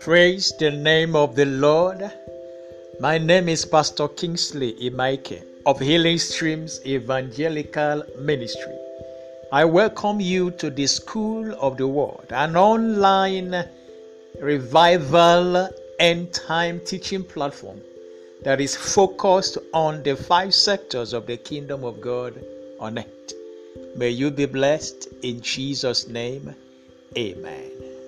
Praise the name of the Lord. My name is Pastor Kingsley Imaike of Healing Streams Evangelical Ministry. I welcome you to the School of the Word, an online revival end time teaching platform that is focused on the five sectors of the kingdom of God on earth. May you be blessed in Jesus' name. Amen.